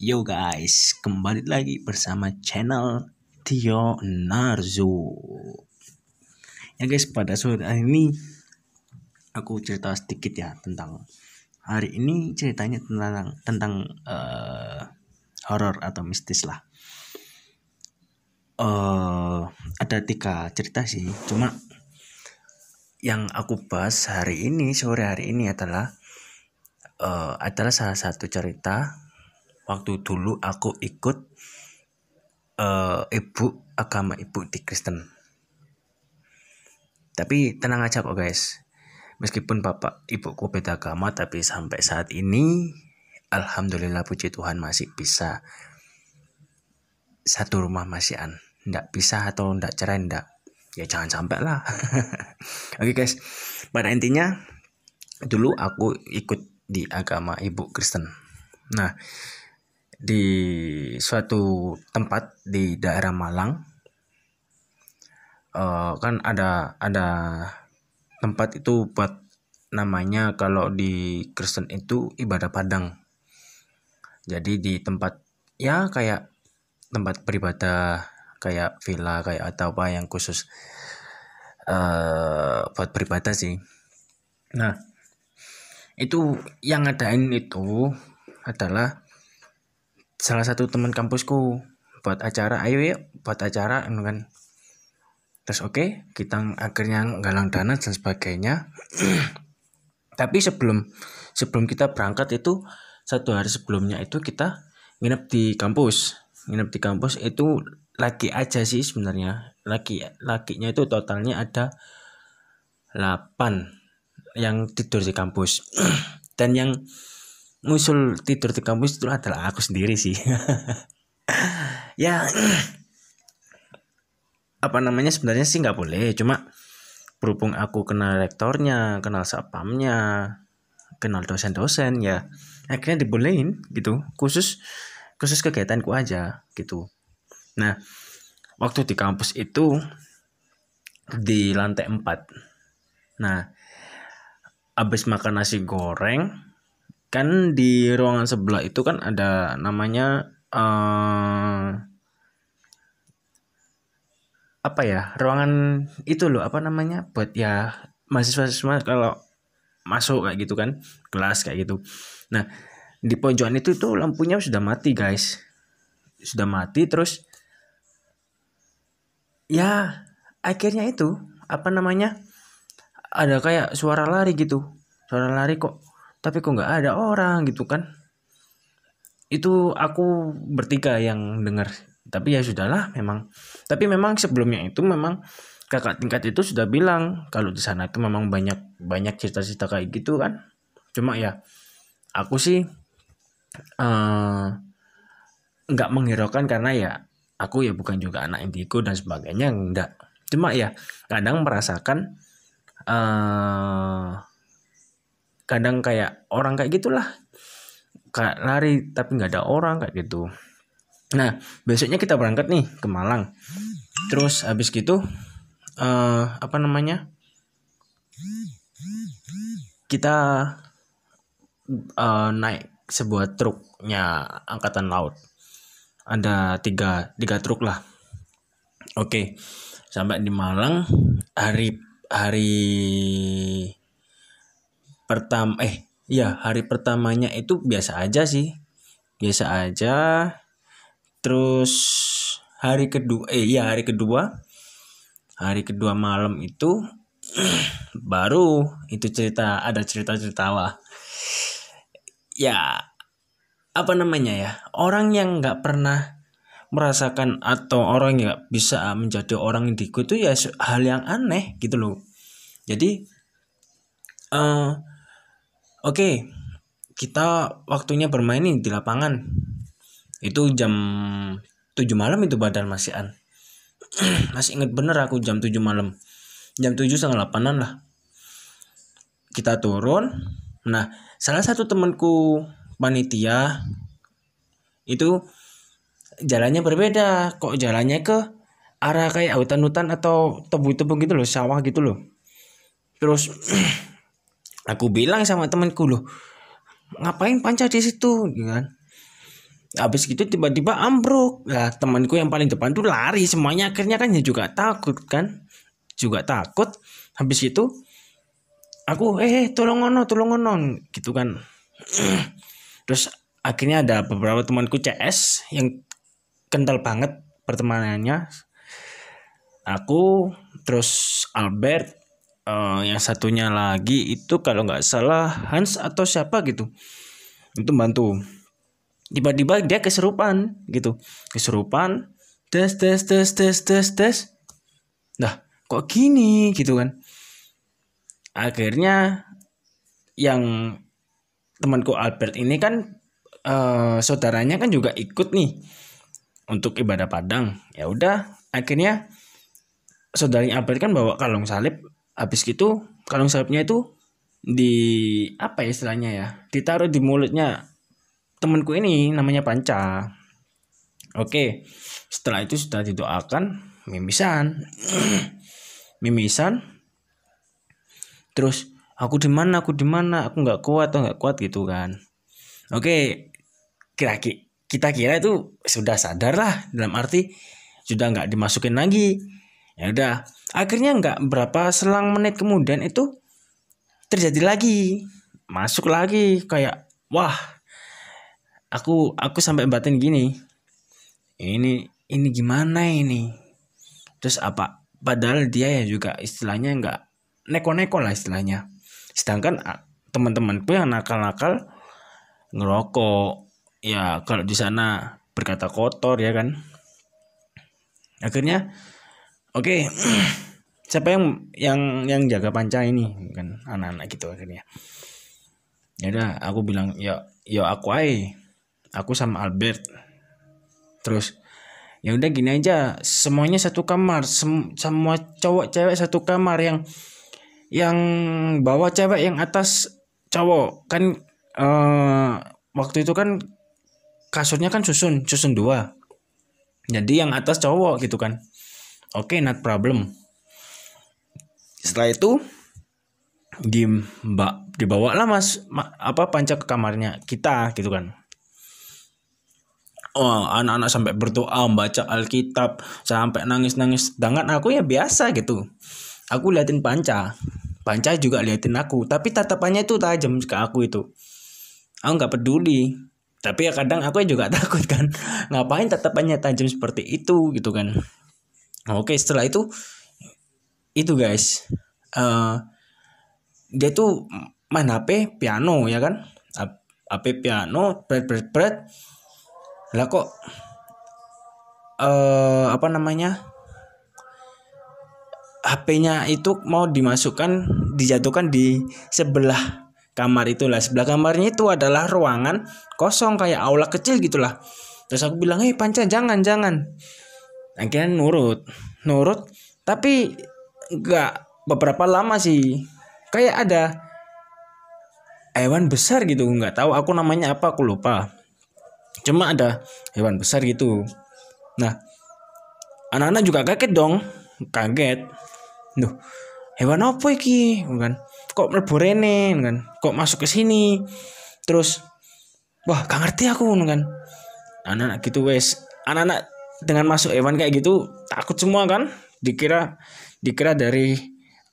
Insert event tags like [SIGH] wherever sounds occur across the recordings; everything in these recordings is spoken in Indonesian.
Yo guys, kembali lagi bersama channel Tio Narzo. Ya guys, pada sore hari ini aku cerita sedikit ya tentang hari ini ceritanya tentang tentang uh, horor atau mistis lah. Uh, ada tiga cerita sih, cuma yang aku bahas hari ini sore hari ini adalah uh, adalah salah satu cerita waktu dulu aku ikut uh, ibu agama ibu di Kristen. Tapi tenang aja kok guys. Meskipun bapak ibuku beda agama tapi sampai saat ini alhamdulillah puji Tuhan masih bisa satu rumah masih an. Nggak bisa atau nggak cerai ndak. Ya jangan sampai lah. [LAUGHS] Oke okay, guys. Pada intinya dulu aku ikut di agama ibu Kristen. Nah, di suatu tempat di daerah Malang. Uh, kan ada ada tempat itu buat namanya kalau di Kristen itu ibadah padang. Jadi di tempat ya kayak tempat beribadah kayak villa kayak atau apa yang khusus uh, buat beribadah sih. Nah itu yang ngadain itu adalah salah satu teman kampusku buat acara ayo ya buat acara kan. Terus oke okay, kita akhirnya galang dana dan sebagainya. [CLEARS THROAT] Tapi sebelum sebelum kita berangkat itu satu hari sebelumnya itu kita nginep di kampus. Nginep di kampus itu lagi aja sih sebenarnya. Lagi lakinya itu totalnya ada 8 yang tidur di kampus. [CLEARS THROAT] Dan yang musul tidur di kampus itu adalah aku sendiri sih. [LAUGHS] Ya [CLEARS THROAT] apa namanya sebenarnya sih nggak boleh. Cuma berhubung aku kenal rektornya kenal sapamnya kenal dosen-dosen ya akhirnya dibolehin gitu. Khusus khusus kegiatanku aja gitu. Nah waktu di kampus itu di lantai 4 nah habis makan nasi goreng kan di ruangan sebelah itu kan ada namanya uh, apa ya ruangan itu loh apa namanya buat ya mahasiswa semua kalau masuk kayak gitu kan kelas kayak gitu. Nah di pojokan itu tuh lampunya sudah mati guys. Sudah mati terus ya akhirnya itu apa namanya ada kayak suara lari gitu. Suara lari kok tapi kok nggak ada orang gitu kan? Itu aku bertiga yang dengar. Tapi ya sudahlah memang. Tapi memang sebelumnya itu memang kakak tingkat itu sudah bilang kalau di sana itu memang banyak banyak cerita-cerita kayak gitu kan. Cuma ya aku sih eh, nggak uh, menghiraukan karena ya aku ya bukan juga anak indigo dan sebagainya enggak cuma ya kadang merasakan uh, kadang kayak orang kayak gitulah. Kayak lari tapi nggak ada orang kayak gitu. Nah besoknya kita berangkat nih ke Malang. Terus habis gitu uh, apa namanya kita uh, naik sebuah truknya angkatan laut. Ada tiga tiga truk lah. Oke sampai di Malang hari hari pertama eh ya hari pertamanya itu biasa aja sih. Biasa aja. Terus hari kedua eh ya hari kedua. Hari kedua malam itu [CLEARS THROAT] baru itu cerita ada cerita cerita lah. Ya apa namanya ya orang yang nggak pernah merasakan atau orang yang nggak bisa menjadi orang indigo itu ya hal yang aneh gitu loh. Jadi uh, Oke, kita waktunya bermain nih di lapangan. Itu jam 7 malam itu badan [CLEARS THROAT] masih an. masih inget bener aku jam 7 malam. Jam 7 setengah 8 lah. Kita turun. Nah, salah satu temanku panitia itu jalannya berbeda. Kok jalannya ke arah kayak hutan-hutan atau tebu-tebu gitu loh, sawah gitu loh. Terus [CLEARS THROAT] aku bilang sama temanku loh ngapain panca di situ? Gitu kan. Habis gitu tiba-tiba ambruk. Lah temanku yang paling depan tuh lari. Semuanya akhirnya kan ya juga takut kan. Juga takut. Habis itu aku eh, eh tolong ono tolong ono. Gitu kan. [CLEARS THROAT] Terus akhirnya ada beberapa temanku CS yang kental banget pertemanannya. Aku terus Albert uh, yang satunya lagi itu kalau nggak salah Hans atau siapa gitu. Itu bantu. Tiba-tiba dia keserupan gitu. Keserupan tes tes tes tes tes tes. Nah kok gini gitu kan. Akhirnya yang temanku Albert ini kan uh, saudaranya kan juga ikut nih untuk ibadah padang. Ya udah akhirnya saudaranya Albert kan bawa kalung salib habis gitu kalung salibnya itu di apa ya istilahnya ya ditaruh di mulutnya temanku ini namanya Panca. Oke setelah itu sudah didoakan mimisan. [CLEARS THROAT] Mimisan. Terus aku di mana aku di mana aku nggak kuat atau nggak kuat gitu kan. Oke kira kita kira itu sudah sadar lah dalam arti sudah nggak dimasukin lagi ya udah. Akhirnya nggak berapa selang menit kemudian itu terjadi lagi. Masuk lagi kayak wah aku aku sampai batin gini. Ini ini gimana ini? Terus apa padahal dia ya juga istilahnya nggak neko-neko lah istilahnya. Sedangkan teman-temanku yang nakal-nakal ngerokok. Ya kalau di sana berkata kotor ya kan. Akhirnya oke okay. [CLEARS THROAT] siapa yang yang yang jaga panca ini? Kan anak-anak gitu akhirnya. Ya udah aku bilang ya ya aku ay aku sama Albert. Terus ya udah gini aja semuanya satu kamar. Sem semua cowok cewek satu kamar. Yang yang bawa cewek yang atas cowok. Kan uh, waktu itu kan kasurnya kan susun susun dua. Jadi yang atas cowok gitu kan Oke, okay, not problem. Setelah itu di mbak dibawa lah mas ma, apa panca ke kamarnya kita gitu kan. Oh anak-anak sampai berdoa membaca alkitab sampai nangis nangis sedangkan aku ya biasa gitu. Aku liatin panca. Panca juga liatin aku. Tapi tatapannya itu tajam ke aku itu. Aku nggak peduli. Tapi ya kadang aku juga [LAUGHS] takut kan. Ngapain tatapannya tajam seperti itu gitu kan Oke, setelah itu itu guys, uh, dia tuh main HP piano ya kan, HP piano, berat berat berat, lah kok uh, apa namanya? HP-nya itu mau dimasukkan dijatuhkan di sebelah kamar itulah sebelah kamarnya itu adalah ruangan kosong kayak aula kecil gitulah. Terus aku bilang hei panca jangan jangan akhirnya nurut. Nurut tapi nggak beberapa lama sih. Kayak ada hewan besar gitu nggak tahu aku namanya apa aku lupa. Cuma ada hewan besar gitu. Nah anak-anak juga kaget dong. Kaget. Duh, hewan apa iki? Kan kok mlebu kan? Kok masuk ke sini? Terus wah gak ngerti aku kan? Anak-anak gitu wes. Anak-anak dengan masuk hewan kayak gitu takut semua kan? Dikira dikira dari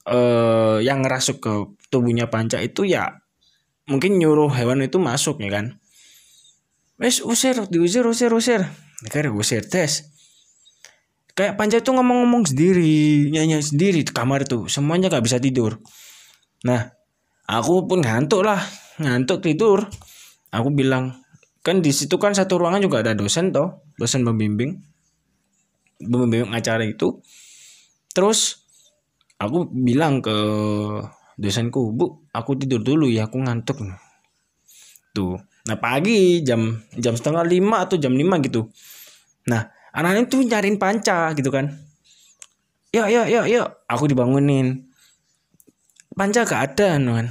uh, yang ngerasuk ke tubuhnya panca itu ya mungkin nyuruh hewan itu masuk ya kan? Wes usir diusir usir usir. Akhirnya usir tes. Kayak panca itu ngomong-ngomong sendiri nyanyi sendiri di kamar itu. Semuanya gak bisa tidur. Nah aku pun ngantuk lah. Ngantuk tidur. Aku bilang kan di situ kan satu ruangan juga ada dosen toh dosen pembimbing membimbing acara itu. Terus aku bilang ke dosenku bu aku tidur dulu ya aku ngantuk. Tuh. Nah pagi jam jam setengah lima atau jam lima gitu. Nah anak-anak itu nyariin panca gitu kan. Yuk yuk yuk yuk aku dibangunin. Panca gak ada kan.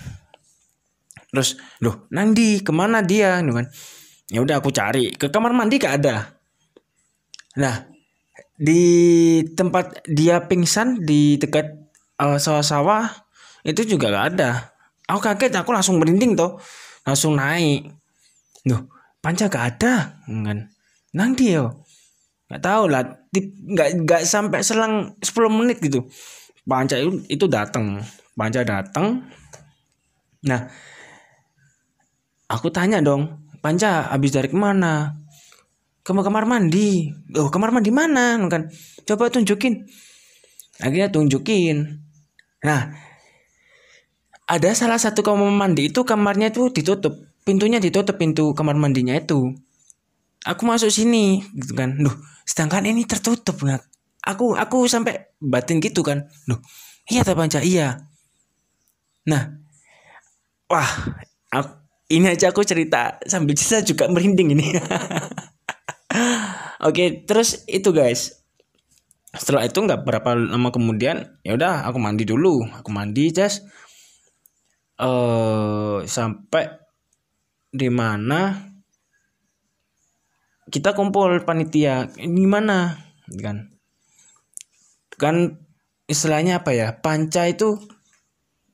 Terus loh Nandi ke mana dia? Kan. Ya udah aku cari. Ke kamar mandi gak ada. Nah di tempat dia pingsan di dekat uh, sawah-sawah itu juga gak ada. Aku kaget, aku langsung merinding toh, langsung naik. Duh, panca gak ada? Kan. Nang dia nggak tahu lah nggak nggak sampai selang 10 menit gitu. Panca itu itu datang panca datang nah aku tanya dong panca habis dari ke mana ke kamar mandi. Oh kamar mandi mana? Kan coba tunjukin. Akhirnya tunjukin. Nah ada salah satu kamar mandi itu kamarnya itu ditutup. Pintunya ditutup pintu kamar mandinya itu. Aku masuk sini gitu kan. Loh sedangkan ini tertutup kan aku aku sampai batin gitu kan. Loh iya tak panca? Iya. Nah wah aku, ini aja aku cerita sambil [LAUGHS] cerita juga merinding ini [LAUGHS] oke terus itu guys. Setelah itu nggak berapa lama kemudian ya udah aku mandi dulu. Aku mandi just uh, sampai di mana kita kumpul panitia. Gimana kan. Kan istilahnya apa ya? Panca itu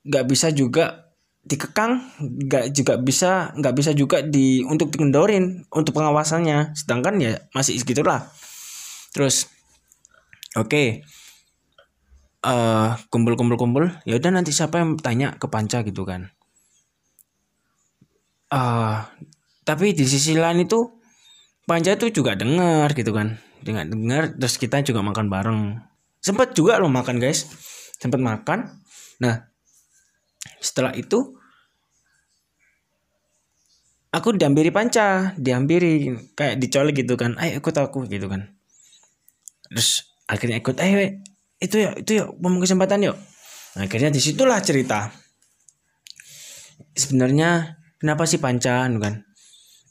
nggak bisa juga dikekang nggak juga bisa nggak bisa juga di untuk dikendorin untuk pengawasannya. Sedangkan ya masih segitulah. Terus oke. Okay. uh, kumpul kumpul kumpul ya udah nanti siapa yang tanya ke panca gitu kan. Uh, tapi di sisi lain itu Panja tuh juga dengar gitu kan. Dengan dengar terus kita juga makan bareng. Sempat juga lo makan guys. Sempat makan. Nah setelah itu aku diambiri panca diambiri kayak dicolek gitu kan. Ayo ikut aku gitu kan. Terus akhirnya ikut ayo itu ya itu ya mau kesempatan yuk. Nah, akhirnya di situlah cerita. Sebenarnya kenapa sih panca kan?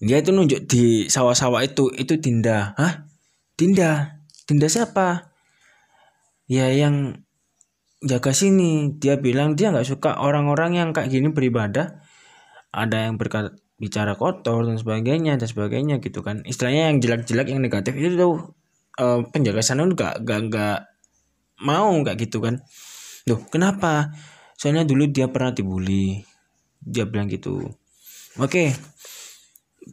Dia itu nunjuk di sawah-sawah itu itu Dinda. Hah? Dinda? Dinda siapa? Ya yang jaga sini. Dia bilang dia nggak suka orang-orang yang kayak gini beribadah. Ada yang berkata bicara kotor dan sebagainya dan sebagainya gitu kan. Istilahnya yang jelek-jelek yang negatif itu tuh uh, penjaga sana nggak nggak nggak mau nggak gitu kan. Duh, kenapa? Soalnya dulu dia pernah dibully. Dia bilang gitu. Oke.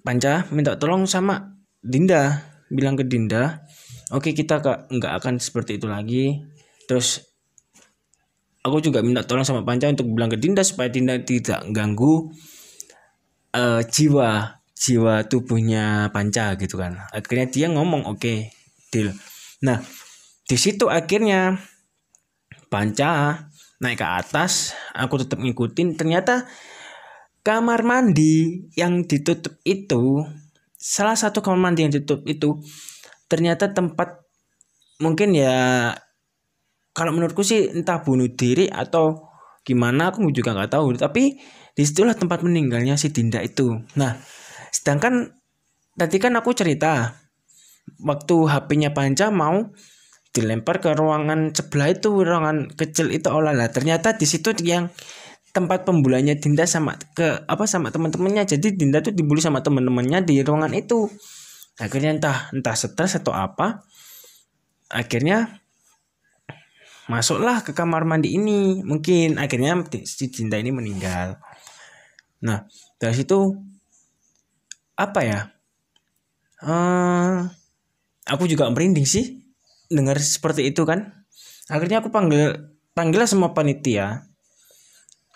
Panca minta tolong sama Dinda. Bilang ke Dinda oke kita nggak akan seperti itu lagi. Terus aku juga minta tolong sama Panca untuk bilang ke Dinda supaya Dinda tidak ganggu uh, jiwa jiwa tubuhnya Panca gitu kan. Akhirnya dia ngomong oke okay, deal. Nah di situ akhirnya Panca naik ke atas aku tetap ngikutin. Ternyata kamar mandi yang ditutup itu salah satu kamar mandi yang ditutup itu ternyata tempat mungkin ya kalau menurutku sih entah bunuh diri atau gimana aku juga nggak tahu. Tapi di situlah tempat meninggalnya si Dinda itu. Nah sedangkan tadi kan aku cerita waktu HP-nya Panca mau dilempar ke ruangan sebelah itu ruangan kecil itu olah. Lah ternyata di situ yang tempat pembulannya Dinda sama ke apa sama teman-temannya. Jadi Dinda tuh dibully sama teman-temannya di ruangan itu. Akhirnya entah entah stres atau apa akhirnya masuklah ke kamar mandi ini. Mungkin akhirnya si Dinda ini meninggal. Nah dari situ apa ya? Uh, aku juga merinding sih dengar seperti itu kan. Akhirnya aku panggil panggil semua panitia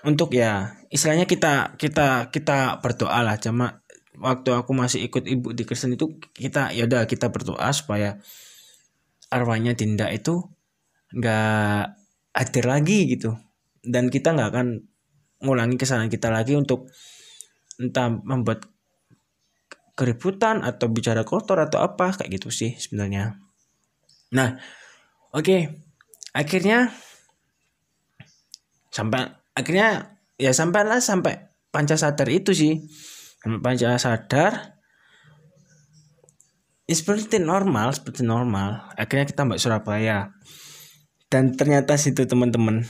untuk ya istilahnya kita kita kita berdoa lah. Cuma waktu aku masih ikut ibu di Kristen itu kita ya udah kita berdoa supaya arwahnya Dinda itu nggak hadir lagi gitu. Dan kita nggak akan ngulangi kesalahan kita lagi untuk entah membuat keributan atau bicara kotor atau apa kayak gitu sih sebenarnya. Nah oke. Okay. akhirnya sampai akhirnya ya sampailah sampai panca sadar itu sih. Panca sadar ya seperti normal seperti normal. Akhirnya kita mbak Surabaya dan ternyata situ teman-teman.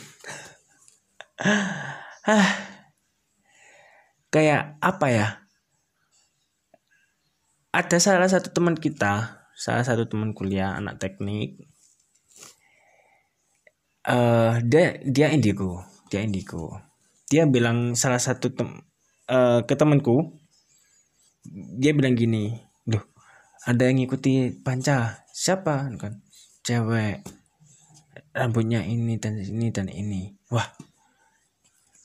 Ah kayak apa ya? Ada salah satu teman kita salah satu teman kuliah anak teknik. Uh, dia dia indigo dia indigo. Dia bilang salah satu tem uh, ke temanku dia bilang gini duh ada yang ngikuti panca? Siapa? Kan cewek rambutnya ini dan ini dan ini. Wah.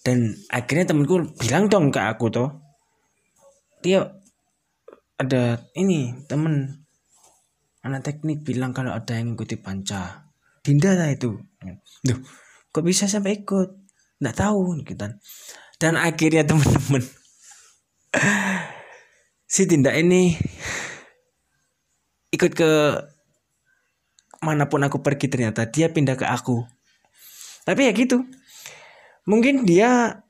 Dan akhirnya temenku bilang dong ke aku tuh dia ada ini temen. Anak teknik bilang kalau ada yang ngikuti panca. Dinda lah itu. Duh, kok bisa sampai ikut? Nggak tahu gitu kan. Dan akhirnya teman-teman [LAUGHS] si Dinda ini ikut ke mana pun aku pergi ternyata dia pindah ke aku. Tapi ya gitu. Mungkin dia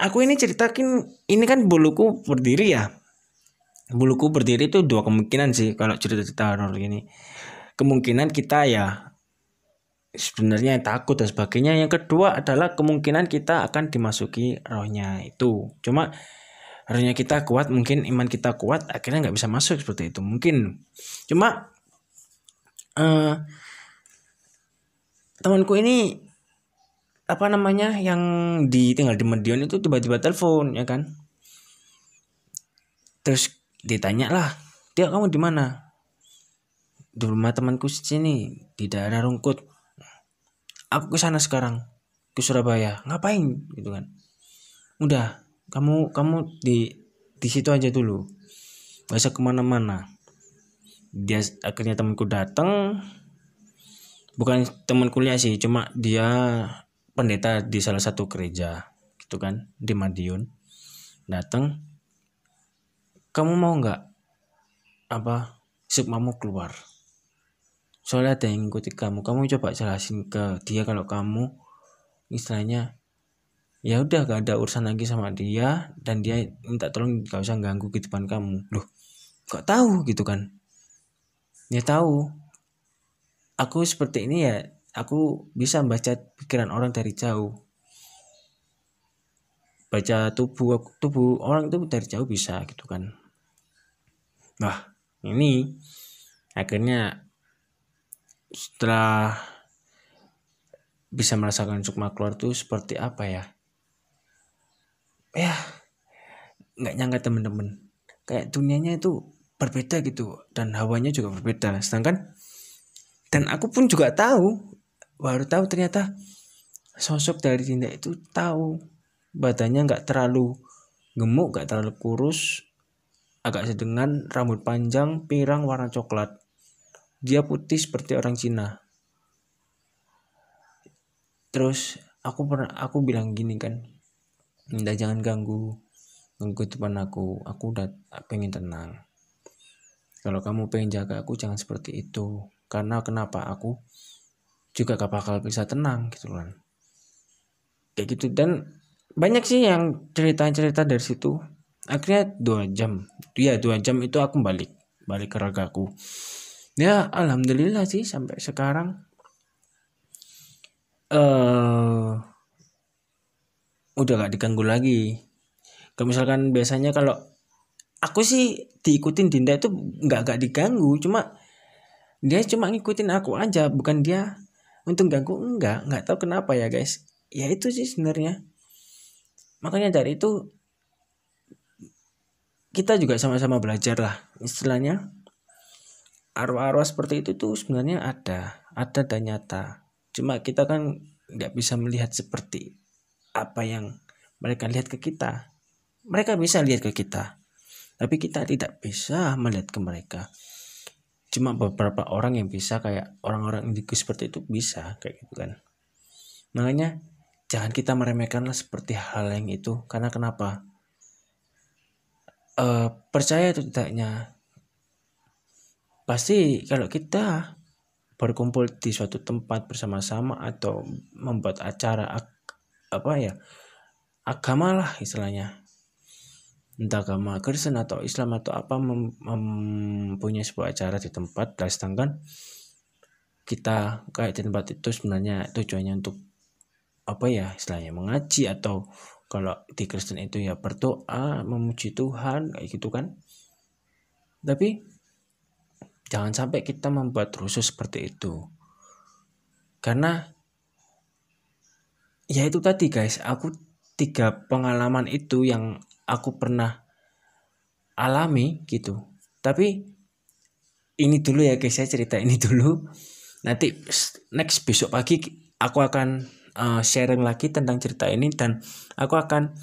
aku ini ceritakin ini kan buluku berdiri ya. Buluku berdiri itu dua kemungkinan sih kalau cerita-cerita horor gini kemungkinan kita ya sebenarnya takut dan sebagainya. Yang kedua adalah kemungkinan kita akan dimasuki rohnya itu. Cuma rohnya kita kuat mungkin iman kita kuat akhirnya nggak bisa masuk seperti itu. Mungkin. Cuma uh, temanku ini apa namanya yang di tinggal di Medion itu tiba-tiba telepon ya kan? Terus ditanya lah dia kamu di mana? Di rumah temanku sini di daerah Rungkut. Aku ke sana sekarang ke Surabaya. Ngapain? Gitu kan. Udah kamu kamu di di situ aja dulu. Gak usah ke mana-mana dia akhirnya temanku datang bukan teman kuliah sih cuma dia pendeta di salah satu gereja gitu kan di Madiun. Datang kamu mau nggak apa sukmamu keluar? Soalnya ada yang ngikuti kamu kamu coba jelasin ke dia kalau kamu istilahnya ya udah gak ada urusan lagi sama dia dan dia minta tolong gak usah ganggu kehidupan kamu. Loh kok tahu gitu kan ya tahu. Aku seperti ini ya aku bisa baca pikiran orang dari jauh. Baca tubuh tubuh orang itu dari jauh bisa gitu kan. Nah ini akhirnya setelah bisa merasakan sukma keluar tuh seperti apa ya? Ya nggak nyangka temen-temen kayak dunianya itu berbeda gitu dan hawanya juga berbeda sedangkan dan aku pun juga tahu baru tahu ternyata sosok dari Dinda itu tahu badannya nggak terlalu gemuk nggak terlalu kurus agak sedengan rambut panjang pirang warna coklat dia putih seperti orang Cina. Terus aku pernah aku bilang gini kan, Nda jangan ganggu ganggu depan aku. Aku udah pengen tenang. Kalau kamu pengen jaga aku jangan seperti itu. Karena kenapa? Aku juga gak bakal bisa tenang gitu kan. Kayak gitu. Dan banyak sih yang cerita-cerita dari situ. Akhirnya dua jam, iya dua jam itu aku balik. Balik ke ragaku ya alhamdulillah sih sampai sekarang. Eh uh, udah gak diganggu lagi. Kalau misalkan biasanya kalau aku sih diikutin Dinda itu nggak gak diganggu cuma dia cuma ngikutin aku aja bukan dia untuk ganggu enggak nggak tahu kenapa ya guys ya itu sih sebenarnya makanya dari itu kita juga sama-sama belajar lah istilahnya arwah-arwah seperti itu tuh sebenarnya ada, ada dan nyata. Cuma kita kan nggak bisa melihat seperti apa yang mereka lihat ke kita. Mereka bisa lihat ke kita, tapi kita tidak bisa melihat ke mereka. Cuma beberapa orang yang bisa kayak orang-orang indigo seperti itu bisa kayak gitu kan. Makanya jangan kita meremehkanlah seperti hal yang itu karena kenapa? Uh, percaya itu tidaknya pasti kalau kita berkumpul di suatu tempat bersama-sama atau membuat acara apa ya agama lah istilahnya entah agama Kristen atau Islam atau apa mem mempunyai sebuah acara di tempat dan sedangkan kita kayak di tempat itu sebenarnya tujuannya untuk apa ya istilahnya mengaji atau kalau di Kristen itu ya berdoa memuji Tuhan kayak gitu kan tapi Jangan sampai kita membuat rusuh seperti itu. Karena ya itu tadi guys, aku tiga pengalaman itu yang aku pernah alami gitu. Tapi ini dulu ya guys saya cerita ini [LAUGHS] dulu. Nanti next besok pagi aku akan uh, sharing lagi tentang cerita ini dan aku akan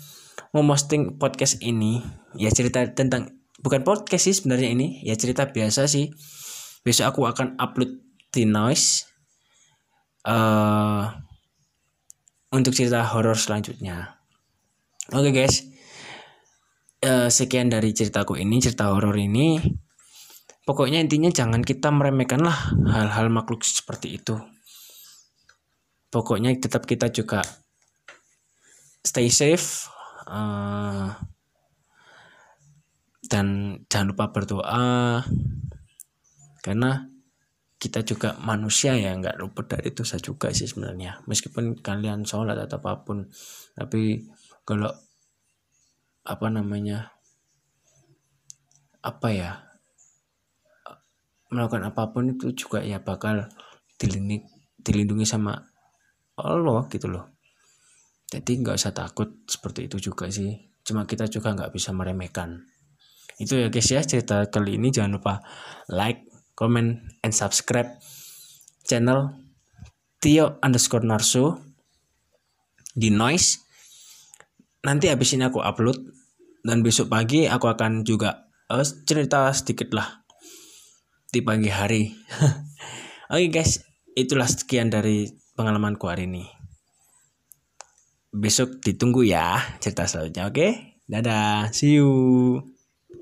memosting podcast ini. Ya cerita tentang bukan podcast sih sebenarnya ini ya cerita biasa sih. Besok aku akan upload di noise uh, untuk cerita horor selanjutnya. Oke okay, guys uh, sekian dari ceritaku ini cerita horor ini. Pokoknya intinya jangan kita meremehkan lah hal-hal makhluk seperti itu. Pokoknya tetap kita juga stay safe uh, dan jangan lupa berdoa karena kita juga manusia ya nggak luput dari dosa juga sih sebenarnya. Meskipun kalian sholat atau apa pun tapi kalau apa namanya apa ya melakukan apa pun itu juga ya bakal dilindungi dilindungi sama Allah gitu loh. Jadi nggak usah takut seperti itu juga sih. Cuma kita juga nggak bisa meremehkan. Itu ya guys ya cerita kali ini. Jangan lupa like comment and subscribe channel Tio underscore Narso. Di noise nanti habis ini aku upload dan besok pagi aku akan juga uh, cerita sedikit lah di pagi hari. [LAUGHS] Oke okay guys, itulah sekian dari pengalamanku hari ini. Besok ditunggu ya cerita selanjutnya, oke? Okay? Dadah, see you.